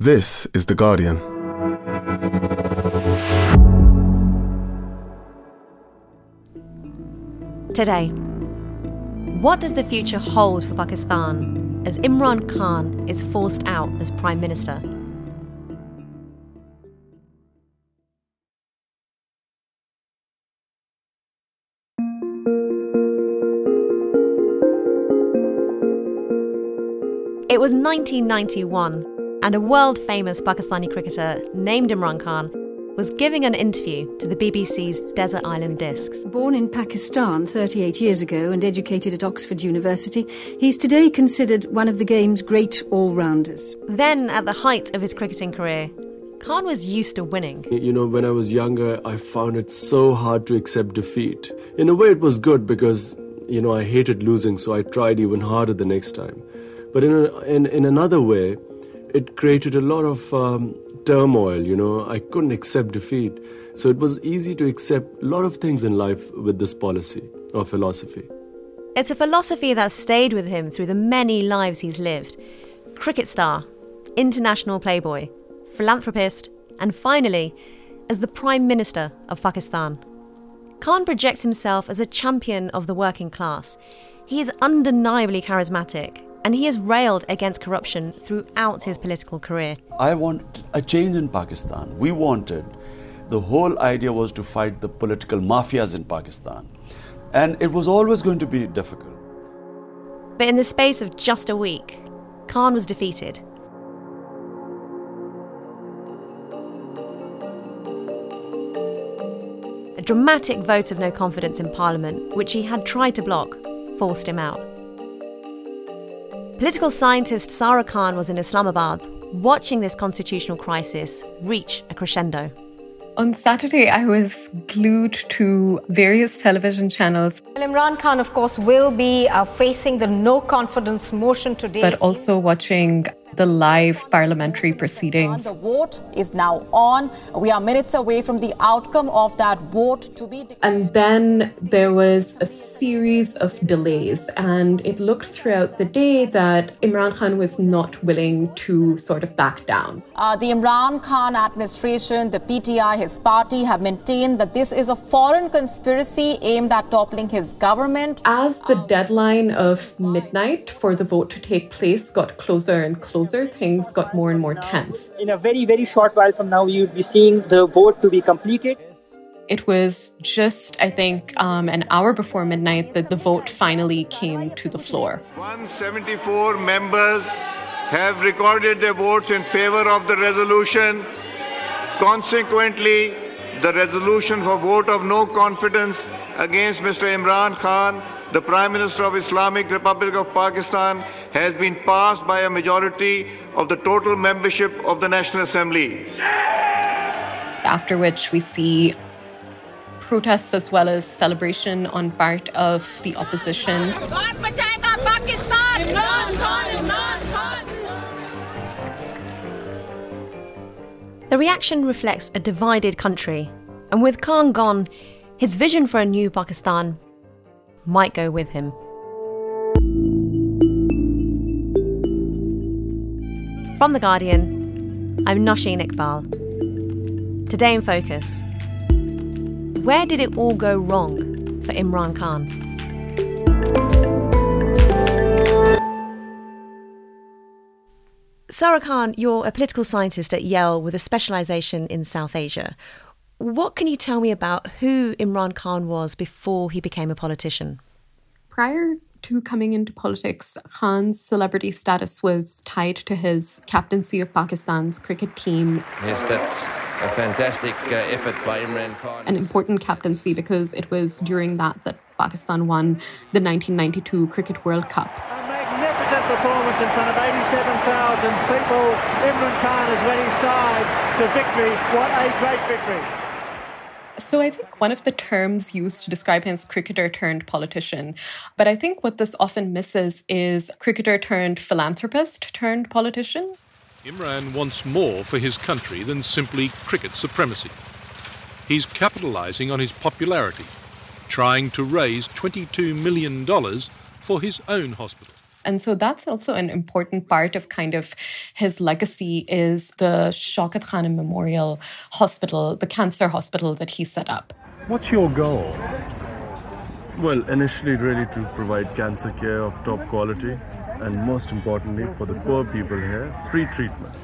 This is The Guardian. Today, what does the future hold for Pakistan as Imran Khan is forced out as Prime Minister? It was 1991, and a world famous Pakistani cricketer named Imran Khan was giving an interview to the BBC's Desert Island Discs. Born in Pakistan 38 years ago and educated at Oxford University, he's today considered one of the game's great all rounders. Then, at the height of his cricketing career, Khan was used to winning. You know, when I was younger, I found it so hard to accept defeat. In a way, it was good because, you know, I hated losing, so I tried even harder the next time. But in, a, in, in another way, it created a lot of um, turmoil, you know. I couldn't accept defeat. So it was easy to accept a lot of things in life with this policy or philosophy. It's a philosophy that stayed with him through the many lives he's lived cricket star, international playboy, philanthropist, and finally, as the Prime Minister of Pakistan. Khan projects himself as a champion of the working class. He is undeniably charismatic and he has railed against corruption throughout his political career. I want a change in Pakistan. We wanted. The whole idea was to fight the political mafias in Pakistan. And it was always going to be difficult. But in the space of just a week, Khan was defeated. A dramatic vote of no confidence in Parliament, which he had tried to block, forced him out. Political scientist Sara Khan was in Islamabad watching this constitutional crisis reach a crescendo. On Saturday, I was glued to various television channels. Well, Imran Khan, of course, will be uh, facing the no confidence motion today. But also watching the live parliamentary proceedings. The vote is now on. We are minutes away from the outcome of that vote to be. And then there was a series of delays, and it looked throughout the day that Imran Khan was not willing to sort of back down. Uh, the Imran Khan administration, the PTI, his party have maintained that this is a foreign conspiracy aimed at toppling his government. As the deadline of midnight for the vote to take place got closer and closer, things got more and more tense. In a very, very short while from now, you'd be seeing the vote to be completed. It was just, I think, um, an hour before midnight that the vote finally came to the floor. 174 members have recorded their votes in favor of the resolution. Consequently, the resolution for vote of no confidence against Mr. Imran Khan the Prime Minister of Islamic Republic of Pakistan has been passed by a majority of the total membership of the National Assembly. After which we see protests as well as celebration on part of the opposition. The reaction reflects a divided country, and with Khan gone, his vision for a new Pakistan might go with him. From The Guardian, I'm Nosheen Iqbal. Today in Focus Where did it all go wrong for Imran Khan? Sara Khan, you're a political scientist at Yale with a specialization in South Asia. What can you tell me about who Imran Khan was before he became a politician? Prior to coming into politics, Khan's celebrity status was tied to his captaincy of Pakistan's cricket team. Yes, that's a fantastic uh, effort by Imran Khan. An important captaincy because it was during that that Pakistan won the 1992 Cricket World Cup. A magnificent performance in front of 87,000 people. Imran Khan has led his side to victory. What a great victory. So I think one of the terms used to describe him is cricketer turned politician. But I think what this often misses is cricketer turned philanthropist turned politician. Imran wants more for his country than simply cricket supremacy. He's capitalizing on his popularity, trying to raise $22 million for his own hospital. And so that's also an important part of kind of his legacy is the Shaukat Khanum Memorial Hospital, the cancer hospital that he set up. What's your goal? Well, initially, really to provide cancer care of top quality, and most importantly, for the poor people here, free treatment.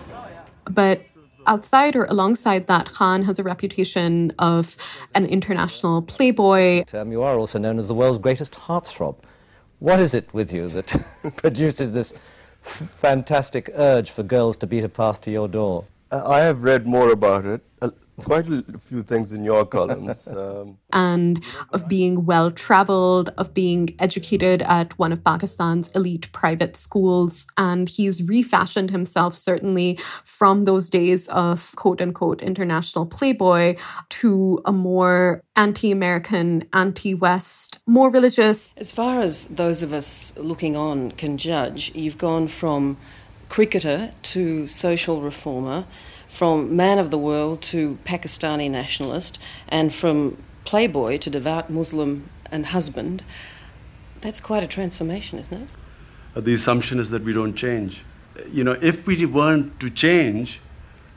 But outside or alongside that, Khan has a reputation of an international playboy. Um, you are also known as the world's greatest heartthrob. What is it with you that produces this fantastic urge for girls to beat a path to your door? Uh, I have read more about it. Uh, Quite a few things in your columns. Um, and of being well traveled, of being educated at one of Pakistan's elite private schools. And he's refashioned himself, certainly from those days of quote unquote international playboy to a more anti American, anti West, more religious. As far as those of us looking on can judge, you've gone from cricketer to social reformer from man of the world to Pakistani nationalist, and from playboy to devout Muslim and husband. That's quite a transformation, isn't it? Uh, the assumption is that we don't change. You know, if we weren't to change,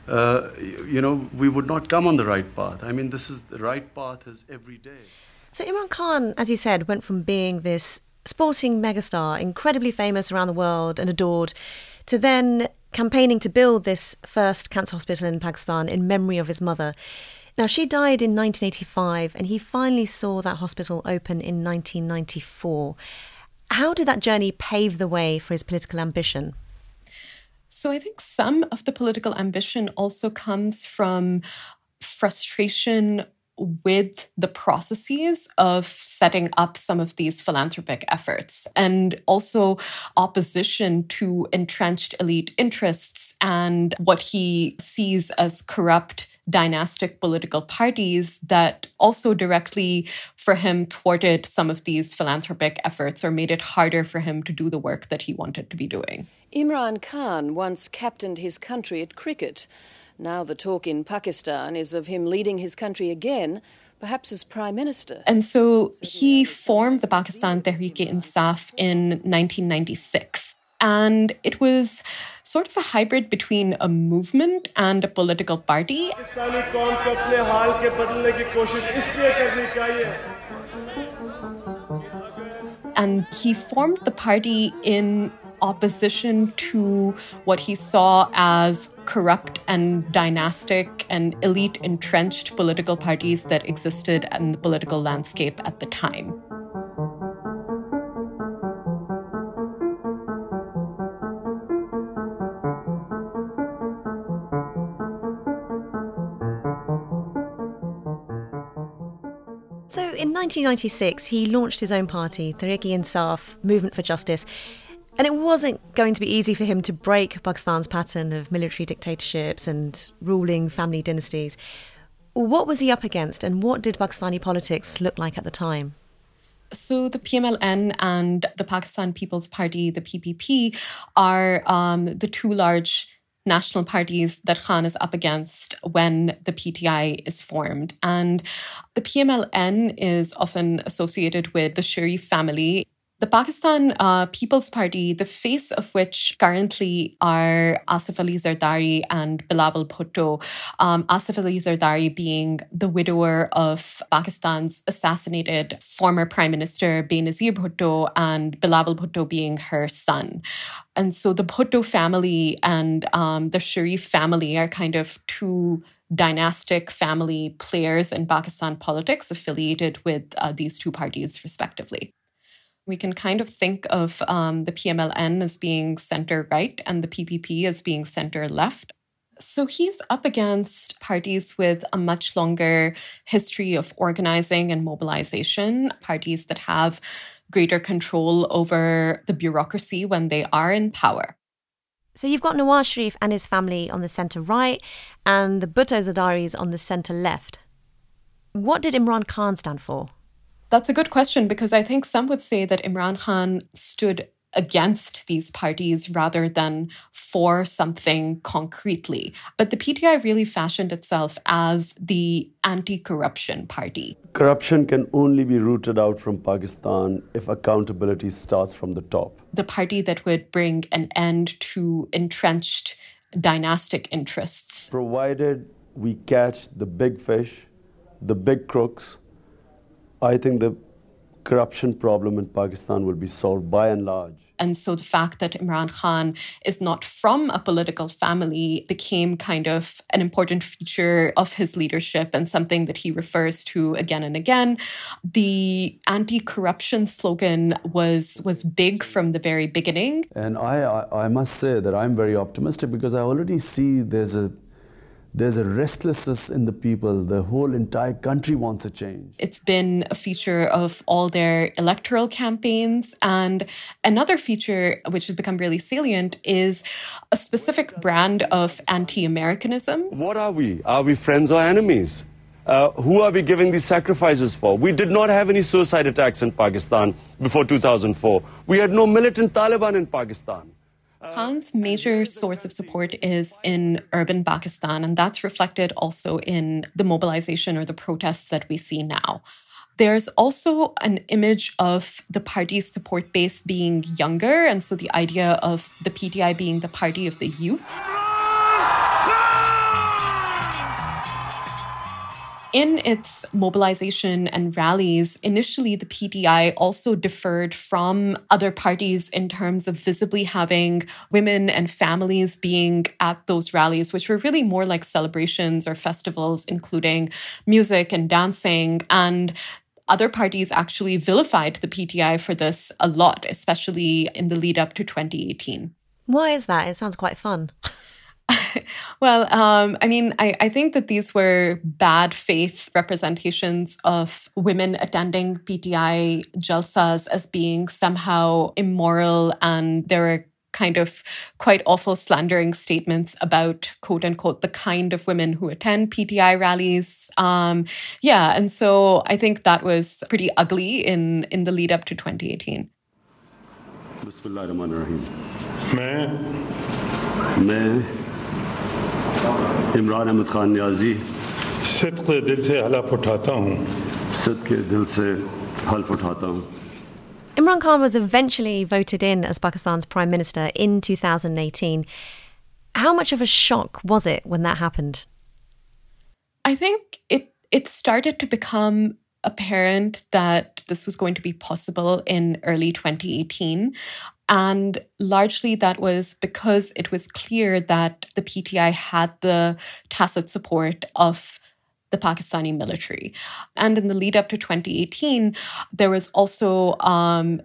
uh, you know, we would not come on the right path. I mean, this is the right path is every day. So Imran Khan, as you said, went from being this sporting megastar, incredibly famous around the world and adored, to then campaigning to build this first cancer hospital in Pakistan in memory of his mother. Now, she died in 1985, and he finally saw that hospital open in 1994. How did that journey pave the way for his political ambition? So, I think some of the political ambition also comes from frustration with the processes of setting up some of these philanthropic efforts and also opposition to entrenched elite interests and what he sees as corrupt dynastic political parties that also directly for him thwarted some of these philanthropic efforts or made it harder for him to do the work that he wanted to be doing. Imran Khan once captained his country at cricket. Now the talk in Pakistan is of him leading his country again, perhaps as prime minister. And so he formed the Pakistan Tehreek-e-Insaf in 1996. And it was sort of a hybrid between a movement and a political party. And he formed the party in opposition to what he saw as corrupt and dynastic and elite entrenched political parties that existed in the political landscape at the time. So in 1996, he launched his own party, Tehreek-e-Insaf, Movement for Justice. And it wasn't going to be easy for him to break Pakistan's pattern of military dictatorships and ruling family dynasties. What was he up against, and what did Pakistani politics look like at the time? So the PMLN and the Pakistan People's Party, the PPP, are um, the two large national parties that Khan is up against when the PTI is formed. And the PMLN is often associated with the Sharif family. The Pakistan uh, People's Party, the face of which currently are Asif Ali Zardari and Bilawal Bhutto. Um, Asif Ali Zardari being the widower of Pakistan's assassinated former Prime Minister Benazir Bhutto, and Bilawal Bhutto being her son. And so the Bhutto family and um, the Sharif family are kind of two dynastic family players in Pakistan politics affiliated with uh, these two parties, respectively we can kind of think of um, the PMLN as being center right and the PPP as being center left. So he's up against parties with a much longer history of organizing and mobilization, parties that have greater control over the bureaucracy when they are in power. So you've got Nawaz Sharif and his family on the centre right, and the Bhutto Zardaris on the centre left. What did Imran Khan stand for? That's a good question because I think some would say that Imran Khan stood against these parties rather than for something concretely. But the PTI really fashioned itself as the anti corruption party. Corruption can only be rooted out from Pakistan if accountability starts from the top. The party that would bring an end to entrenched dynastic interests. Provided we catch the big fish, the big crooks, I think the corruption problem in Pakistan will be solved by and large. And so the fact that Imran Khan is not from a political family became kind of an important feature of his leadership and something that he refers to again and again. The anti-corruption slogan was was big from the very beginning. And I, I, I must say that I'm very optimistic because I already see there's a there's a restlessness in the people. The whole entire country wants a change. It's been a feature of all their electoral campaigns. And another feature, which has become really salient, is a specific brand of anti Americanism. What are we? Are we friends or enemies? Uh, who are we giving these sacrifices for? We did not have any suicide attacks in Pakistan before 2004. We had no militant Taliban in Pakistan. Khan's major source of support is in urban Pakistan, and that's reflected also in the mobilization or the protests that we see now. There's also an image of the party's support base being younger, and so the idea of the PTI being the party of the youth. In its mobilization and rallies, initially the PTI also differed from other parties in terms of visibly having women and families being at those rallies, which were really more like celebrations or festivals, including music and dancing. And other parties actually vilified the PTI for this a lot, especially in the lead up to 2018. Why is that? It sounds quite fun. well, um, I mean, I, I think that these were bad faith representations of women attending PTI jalsas as being somehow immoral, and there were kind of quite awful slandering statements about quote unquote the kind of women who attend PTI rallies. Um, yeah, and so I think that was pretty ugly in in the lead up to 2018. Imran Ahmad Khan Niazi सिद्क दिल से हलफ उठाता हूँ सिद्क दिल से हल्फ उठाता हूँ Imran Khan was eventually voted in as Pakistan's Prime Minister in 2018. How much of a shock was it when that happened? I think it it started to become apparent that this was going to be possible in early 2018. And largely that was because it was clear that the PTI had the tacit support of the Pakistani military. And in the lead up to 2018, there was also um,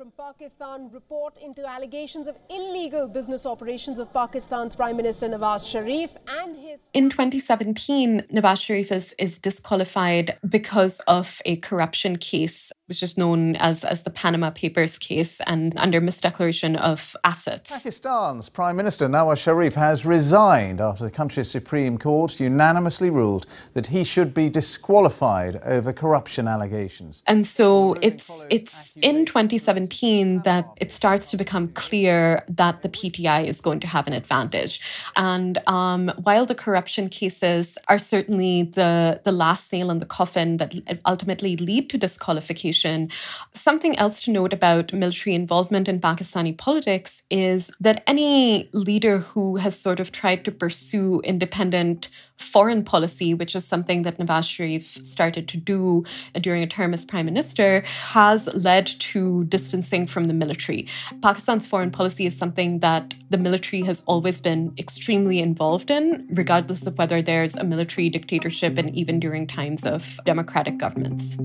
from Pakistan report into allegations of illegal business operations of Pakistan's Prime Minister Nawaz Sharif and his. In 2017, Nawaz Sharif is, is disqualified because of a corruption case which is known as, as the Panama Papers case and under misdeclaration of assets. Pakistan's Prime Minister Nawaz Sharif has resigned after the country's Supreme Court unanimously ruled that he should be disqualified over corruption allegations. And so it's it's in 2017 that it starts to become clear that the PTI is going to have an advantage. And um, while the corruption cases are certainly the, the last nail in the coffin that ultimately lead to disqualification, Something else to note about military involvement in Pakistani politics is that any leader who has sort of tried to pursue independent foreign policy, which is something that Nawaz Sharif started to do uh, during a term as prime minister, has led to distancing from the military. Pakistan's foreign policy is something that the military has always been extremely involved in, regardless of whether there's a military dictatorship and even during times of democratic governments.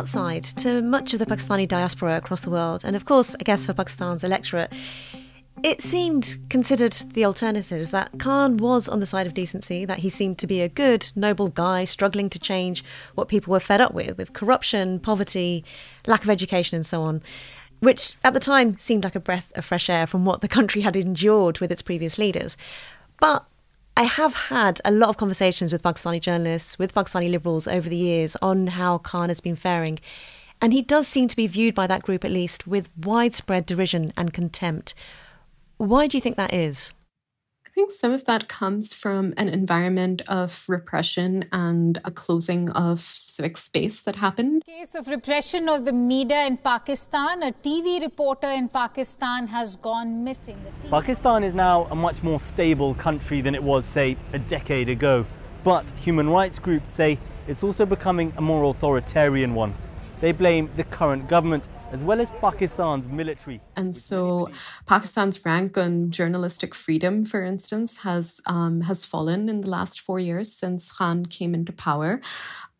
Outside to much of the Pakistani diaspora across the world, and of course, I guess for Pakistan's electorate, it seemed considered the alternatives that Khan was on the side of decency, that he seemed to be a good, noble guy struggling to change what people were fed up with, with corruption, poverty, lack of education, and so on. which at the time seemed like a breath of fresh air from what the country had endured with its previous leaders. But I have had a lot of conversations with Pakistani journalists, with Pakistani liberals over the years on how Khan has been faring. And he does seem to be viewed by that group, at least, with widespread derision and contempt. Why do you think that is? I think some of that comes from an environment of repression and a closing of civic space that happened. Case of repression of the media in Pakistan. A TV reporter in Pakistan has gone missing. Pakistan is now a much more stable country than it was, say, a decade ago. But human rights groups say it's also becoming a more authoritarian one. They blame the current government as well as Pakistan's military. And so, Pakistan's rank on journalistic freedom, for instance, has um, has fallen in the last four years since Khan came into power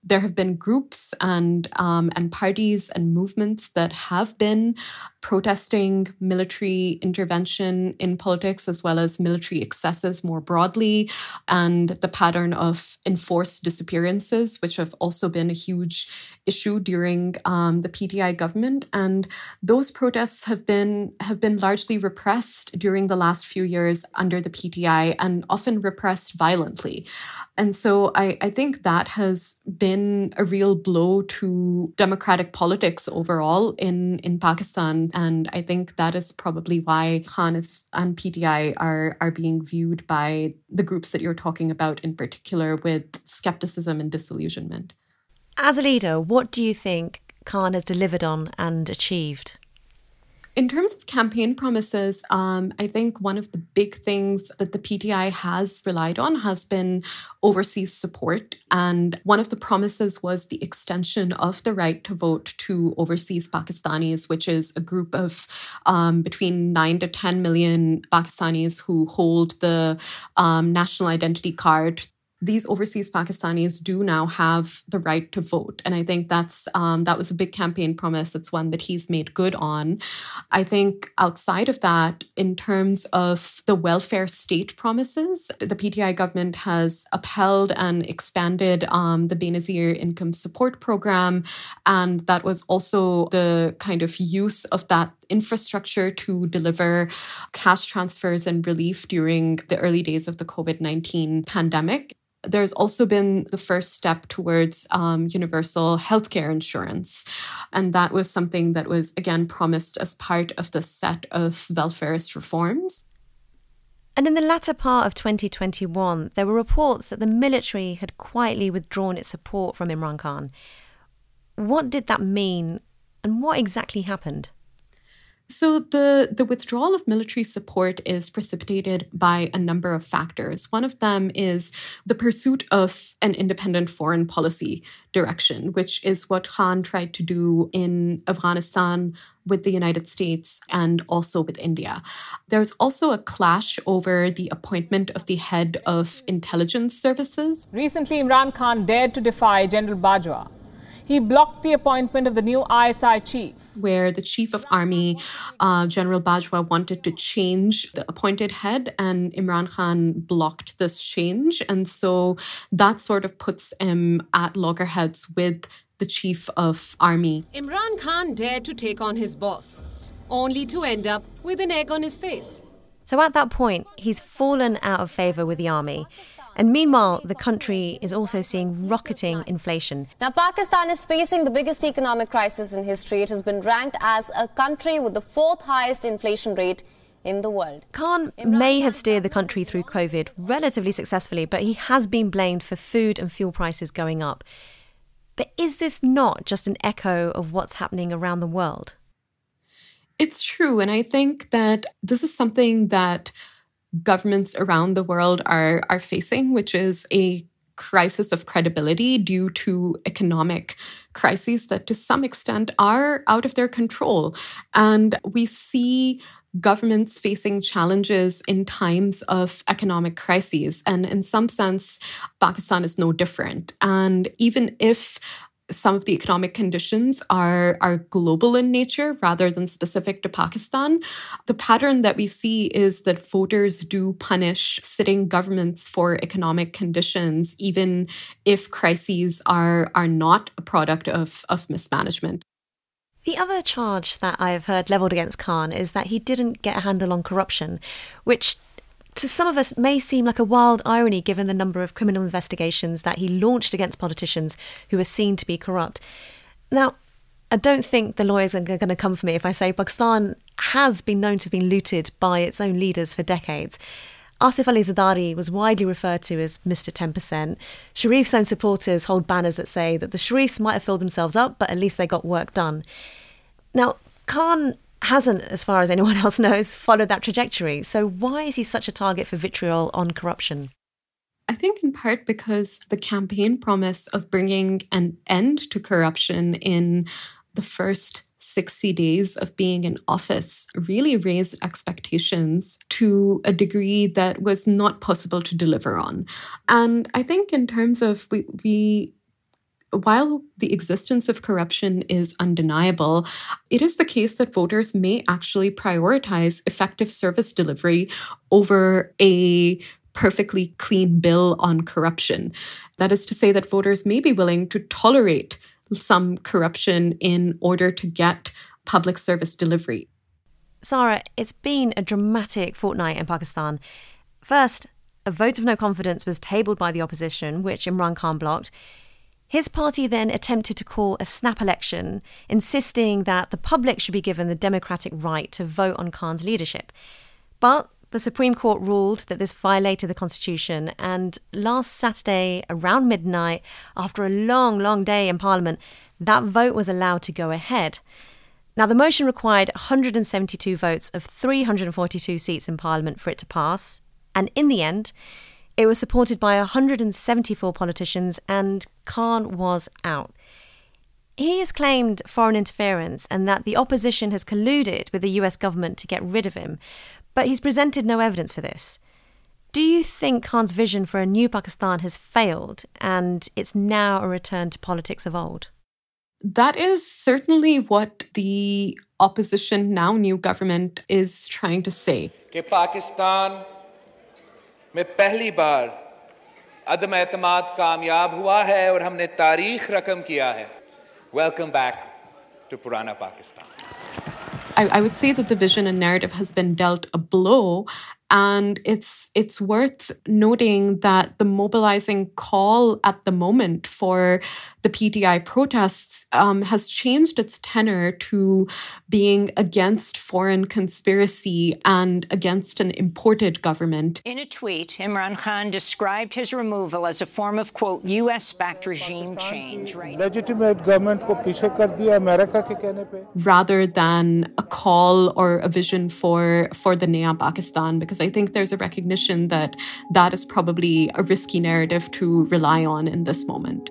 there have been groups and um, and parties and movements that have been protesting military intervention in politics as well as military excesses more broadly and the pattern of enforced disappearances which have also been a huge issue during um, the PTI government. And those protests have been have been largely repressed during the last few years under the PTI and often repressed violently. And so I, I think that has been a real blow to democratic politics overall in, in Pakistan. And I think that is probably why Khan is, and PTI are, are being viewed by the groups that you're talking about in particular with skepticism and disillusionment. As a leader, what do you think Khan has delivered on and achieved? In terms of campaign promises, um, I think one of the big things that the PTI has relied on has been overseas support. And one of the promises was the extension of the right to vote to overseas Pakistanis, which is a group of um, between 9 to 10 million Pakistanis who hold the um, national identity card these overseas Pakistanis do now have the right to vote, and I think that's um, that was a big campaign promise. It's one that he's made good on. I think outside of that, in terms of the welfare state promises, the PTI government has upheld and expanded um, the Benazir Income Support Program, and that was also the kind of use of that infrastructure to deliver cash transfers and relief during the early days of the COVID 19 pandemic there's also been the first step towards um, universal healthcare insurance. And that was something that was, again, promised as part of the set of welfarist reforms. And in the latter part of 2021, there were reports that the military had quietly withdrawn its support from Imran Khan. What did that mean, and what exactly happened? So the the withdrawal of military support is precipitated by a number of factors. One of them is the pursuit of an independent foreign policy direction, which is what Khan tried to do in Afghanistan with the United States and also with India. There's also a clash over the appointment of the head of intelligence services. Recently, Imran Khan dared to defy General Bajwa he blocked the appointment of the new ISI chief. Where the chief of army, uh, General Bajwa, wanted to change the appointed head, and Imran Khan blocked this change. And so that sort of puts him at loggerheads with the chief of army. Imran Khan dared to take on his boss, only to end up with an egg on his face. So at that point, he's fallen out of favour with the army. And meanwhile, the country is also seeing rocketing inflation. Now, Pakistan is facing the biggest economic crisis in history. It has been ranked as a country with the fourth highest inflation rate in the world. Khan may have steered the country through COVID relatively successfully, but he has been blamed for food and fuel prices going up. But is this not just an echo of what's happening around the world? It's true. And I think that this is something that governments around the world are are facing, which is a crisis of credibility due to economic crises that to some extent are out of their control. And we see governments facing challenges in times of economic crises. And in some sense, Pakistan is no different. And even if some of the economic conditions are, are global in nature rather than specific to Pakistan. The pattern that we see is that voters do punish sitting governments for economic conditions, even if crises are, are not a product of, of mismanagement. The other charge that I have heard levelled against Khan is that he didn't get a handle on corruption, which to some of us may seem like a wild irony given the number of criminal investigations that he launched against politicians who were seen to be corrupt. Now, I don't think the lawyers are going to come for me if I say Pakistan has been known to have been looted by its own leaders for decades. Asif Ali Zardari was widely referred to as Mr. 10%. Sharif's own supporters hold banners that say that the Sharifs might have filled themselves up, but at least they got work done. Now, Khan hasn't, as far as anyone else knows, followed that trajectory. So why is he such a target for vitriol on corruption? I think in part because the campaign promise of bringing an end to corruption in the first 60 days of being in office really raised expectations to a degree that was not possible to deliver on. And I think, in terms of we, we while the existence of corruption is undeniable, it is the case that voters may actually prioritize effective service delivery over a perfectly clean bill on corruption. That is to say, that voters may be willing to tolerate some corruption in order to get public service delivery. Sarah, it's been a dramatic fortnight in Pakistan. First, a vote of no confidence was tabled by the opposition, which Imran Khan blocked. His party then attempted to call a snap election, insisting that the public should be given the democratic right to vote on Khan's leadership. But the Supreme Court ruled that this violated the Constitution, and last Saturday, around midnight, after a long, long day in Parliament, that vote was allowed to go ahead. Now, the motion required 172 votes of 342 seats in Parliament for it to pass, and in the end, it was supported by 174 politicians, and Khan was out. He has claimed foreign interference and that the opposition has colluded with the US government to get rid of him, but he's presented no evidence for this. Do you think Khan's vision for a new Pakistan has failed and it's now a return to politics of old? That is certainly what the opposition, now new government, is trying to say. Pakistan में पहली बार अदम एतमाद कामयाब हुआ है और हमने तारीख रकम किया है वेलकम बैक टू पुराना Pakistan I, I would say that the vision and narrative has been dealt a blow and it's it's worth noting that the mobilizing call at the moment for the PTI protests um, has changed its tenor to being against foreign conspiracy and against an imported government. In a tweet, Imran Khan described his removal as a form of quote U.S. backed regime change. Right? Legitimate government ko kar diya America ke kehne pe. Rather than a call or a vision for for the Naya Pakistan, because I think there's a recognition that that is probably a risky narrative to rely on in this moment.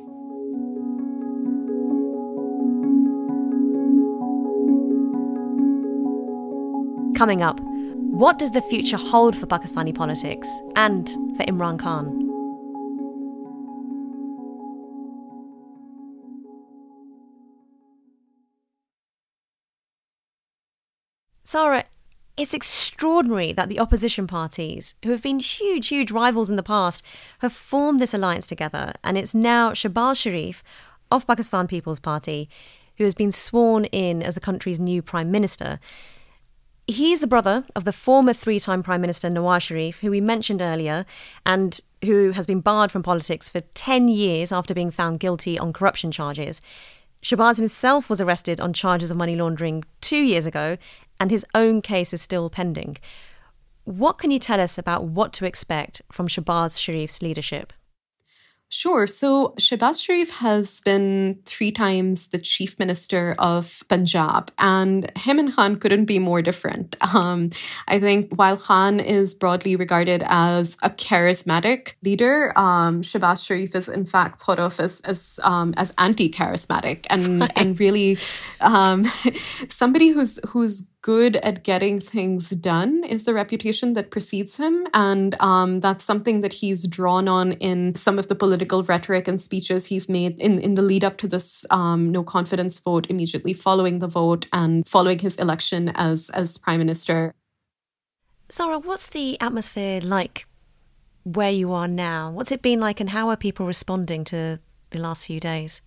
Coming up, what does the future hold for Pakistani politics and for Imran Khan? Sarah, it's extraordinary that the opposition parties, who have been huge, huge rivals in the past, have formed this alliance together. And it's now Shehbaz Sharif of Pakistan People's Party who has been sworn in as the country's new prime minister. He's the brother of the former three time Prime Minister Nawaz Sharif, who we mentioned earlier, and who has been barred from politics for 10 years after being found guilty on corruption charges. Shehbaz himself was arrested on charges of money laundering two years ago and his own case is still pending. What can you tell us about what to expect from Shehbaz Sharif's leadership? Sure. So Shehbaz Sharif has been three times the chief minister of Punjab, and him and Khan couldn't be more different. Um, I think while Khan is broadly regarded as a charismatic leader, um, Shehbaz Sharif is in fact thought of as as, um, as anti-charismatic and and really um, somebody who's who's good at getting things done is the reputation that precedes him. And um, that's something that he's drawn on in some of the political rhetoric and speeches he's made in, in the lead up to this um, no confidence vote, immediately following the vote and following his election as, as prime minister. Sarah, what's the atmosphere like where you are now? What's it been like, and how are people responding to the last few days?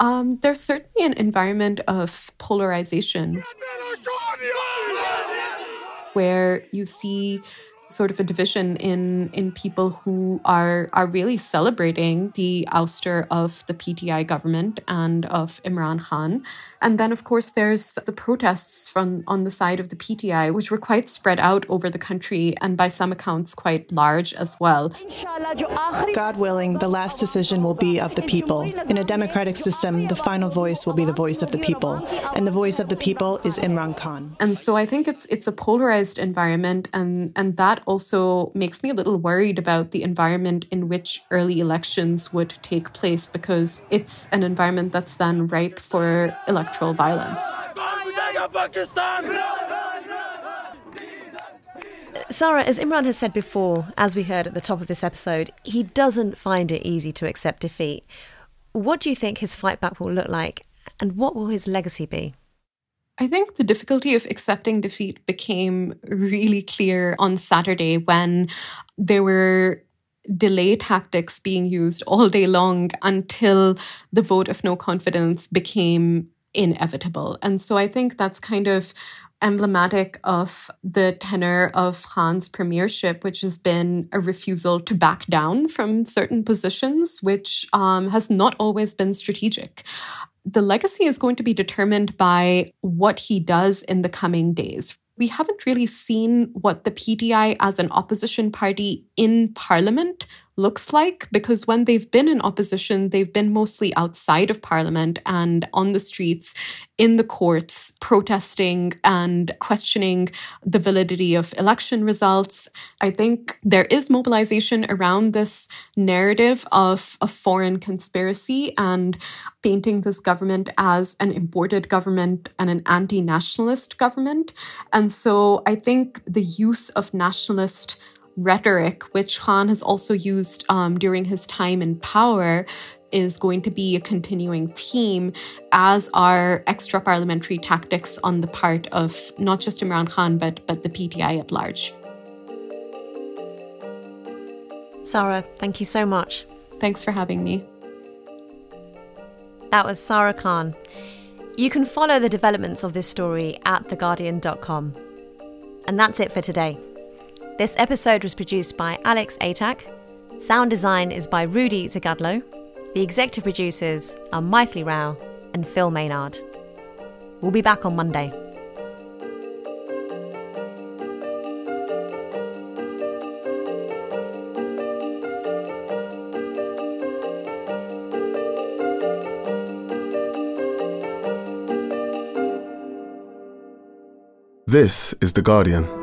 Um, there's certainly an environment of polarization where you see sort of a division in in people who are are really celebrating the ouster of the PTI government and of Imran Khan. And then of course there's the protests from on the side of the PTI, which were quite spread out over the country and by some accounts quite large as well. God willing, the last decision will be of the people. In a democratic system, the final voice will be the voice of the people. And the voice of the people is Imran Khan. And so I think it's it's a polarized environment and and that also makes me a little worried about the environment in which early elections would take place because it's an environment that's then ripe for electoral violence. Sarah, as Imran has said before, as we heard at the top of this episode, he doesn't find it easy to accept defeat. What do you think his fight back will look like, and what will his legacy be? I think the difficulty of accepting defeat became really clear on Saturday when there were delay tactics being used all day long until the vote of no confidence became inevitable. And so I think that's kind of emblematic of the tenor of Khan's premiership, which has been a refusal to back down from certain positions, which um, has not always been strategic the legacy is going to be determined by what he does in the coming days. We haven't really seen what the PTI as an opposition party in parliament looks like because when they've been in opposition, they've been mostly outside of parliament and on the streets, in the courts, protesting and questioning the validity of election results. I think there is mobilization around this narrative of a foreign conspiracy and painting this government as an imported government and an anti nationalist government. And so I think the use of nationalist rhetoric, which Khan has also used um, during his time in power, is going to be a continuing theme, as are extra parliamentary tactics on the part of not just Imran Khan, but, but the PTI at large. Sarah, thank you so much. Thanks for having me. That was Sarah Khan. You can follow the developments of this story at theguardian.com. And that's it for today. This episode was produced by Alex Atack. Sound design is by Rudy Zagadlo. The executive producers are Mythili Rao and Phil Maynard. We'll be back on Monday. This is The Guardian.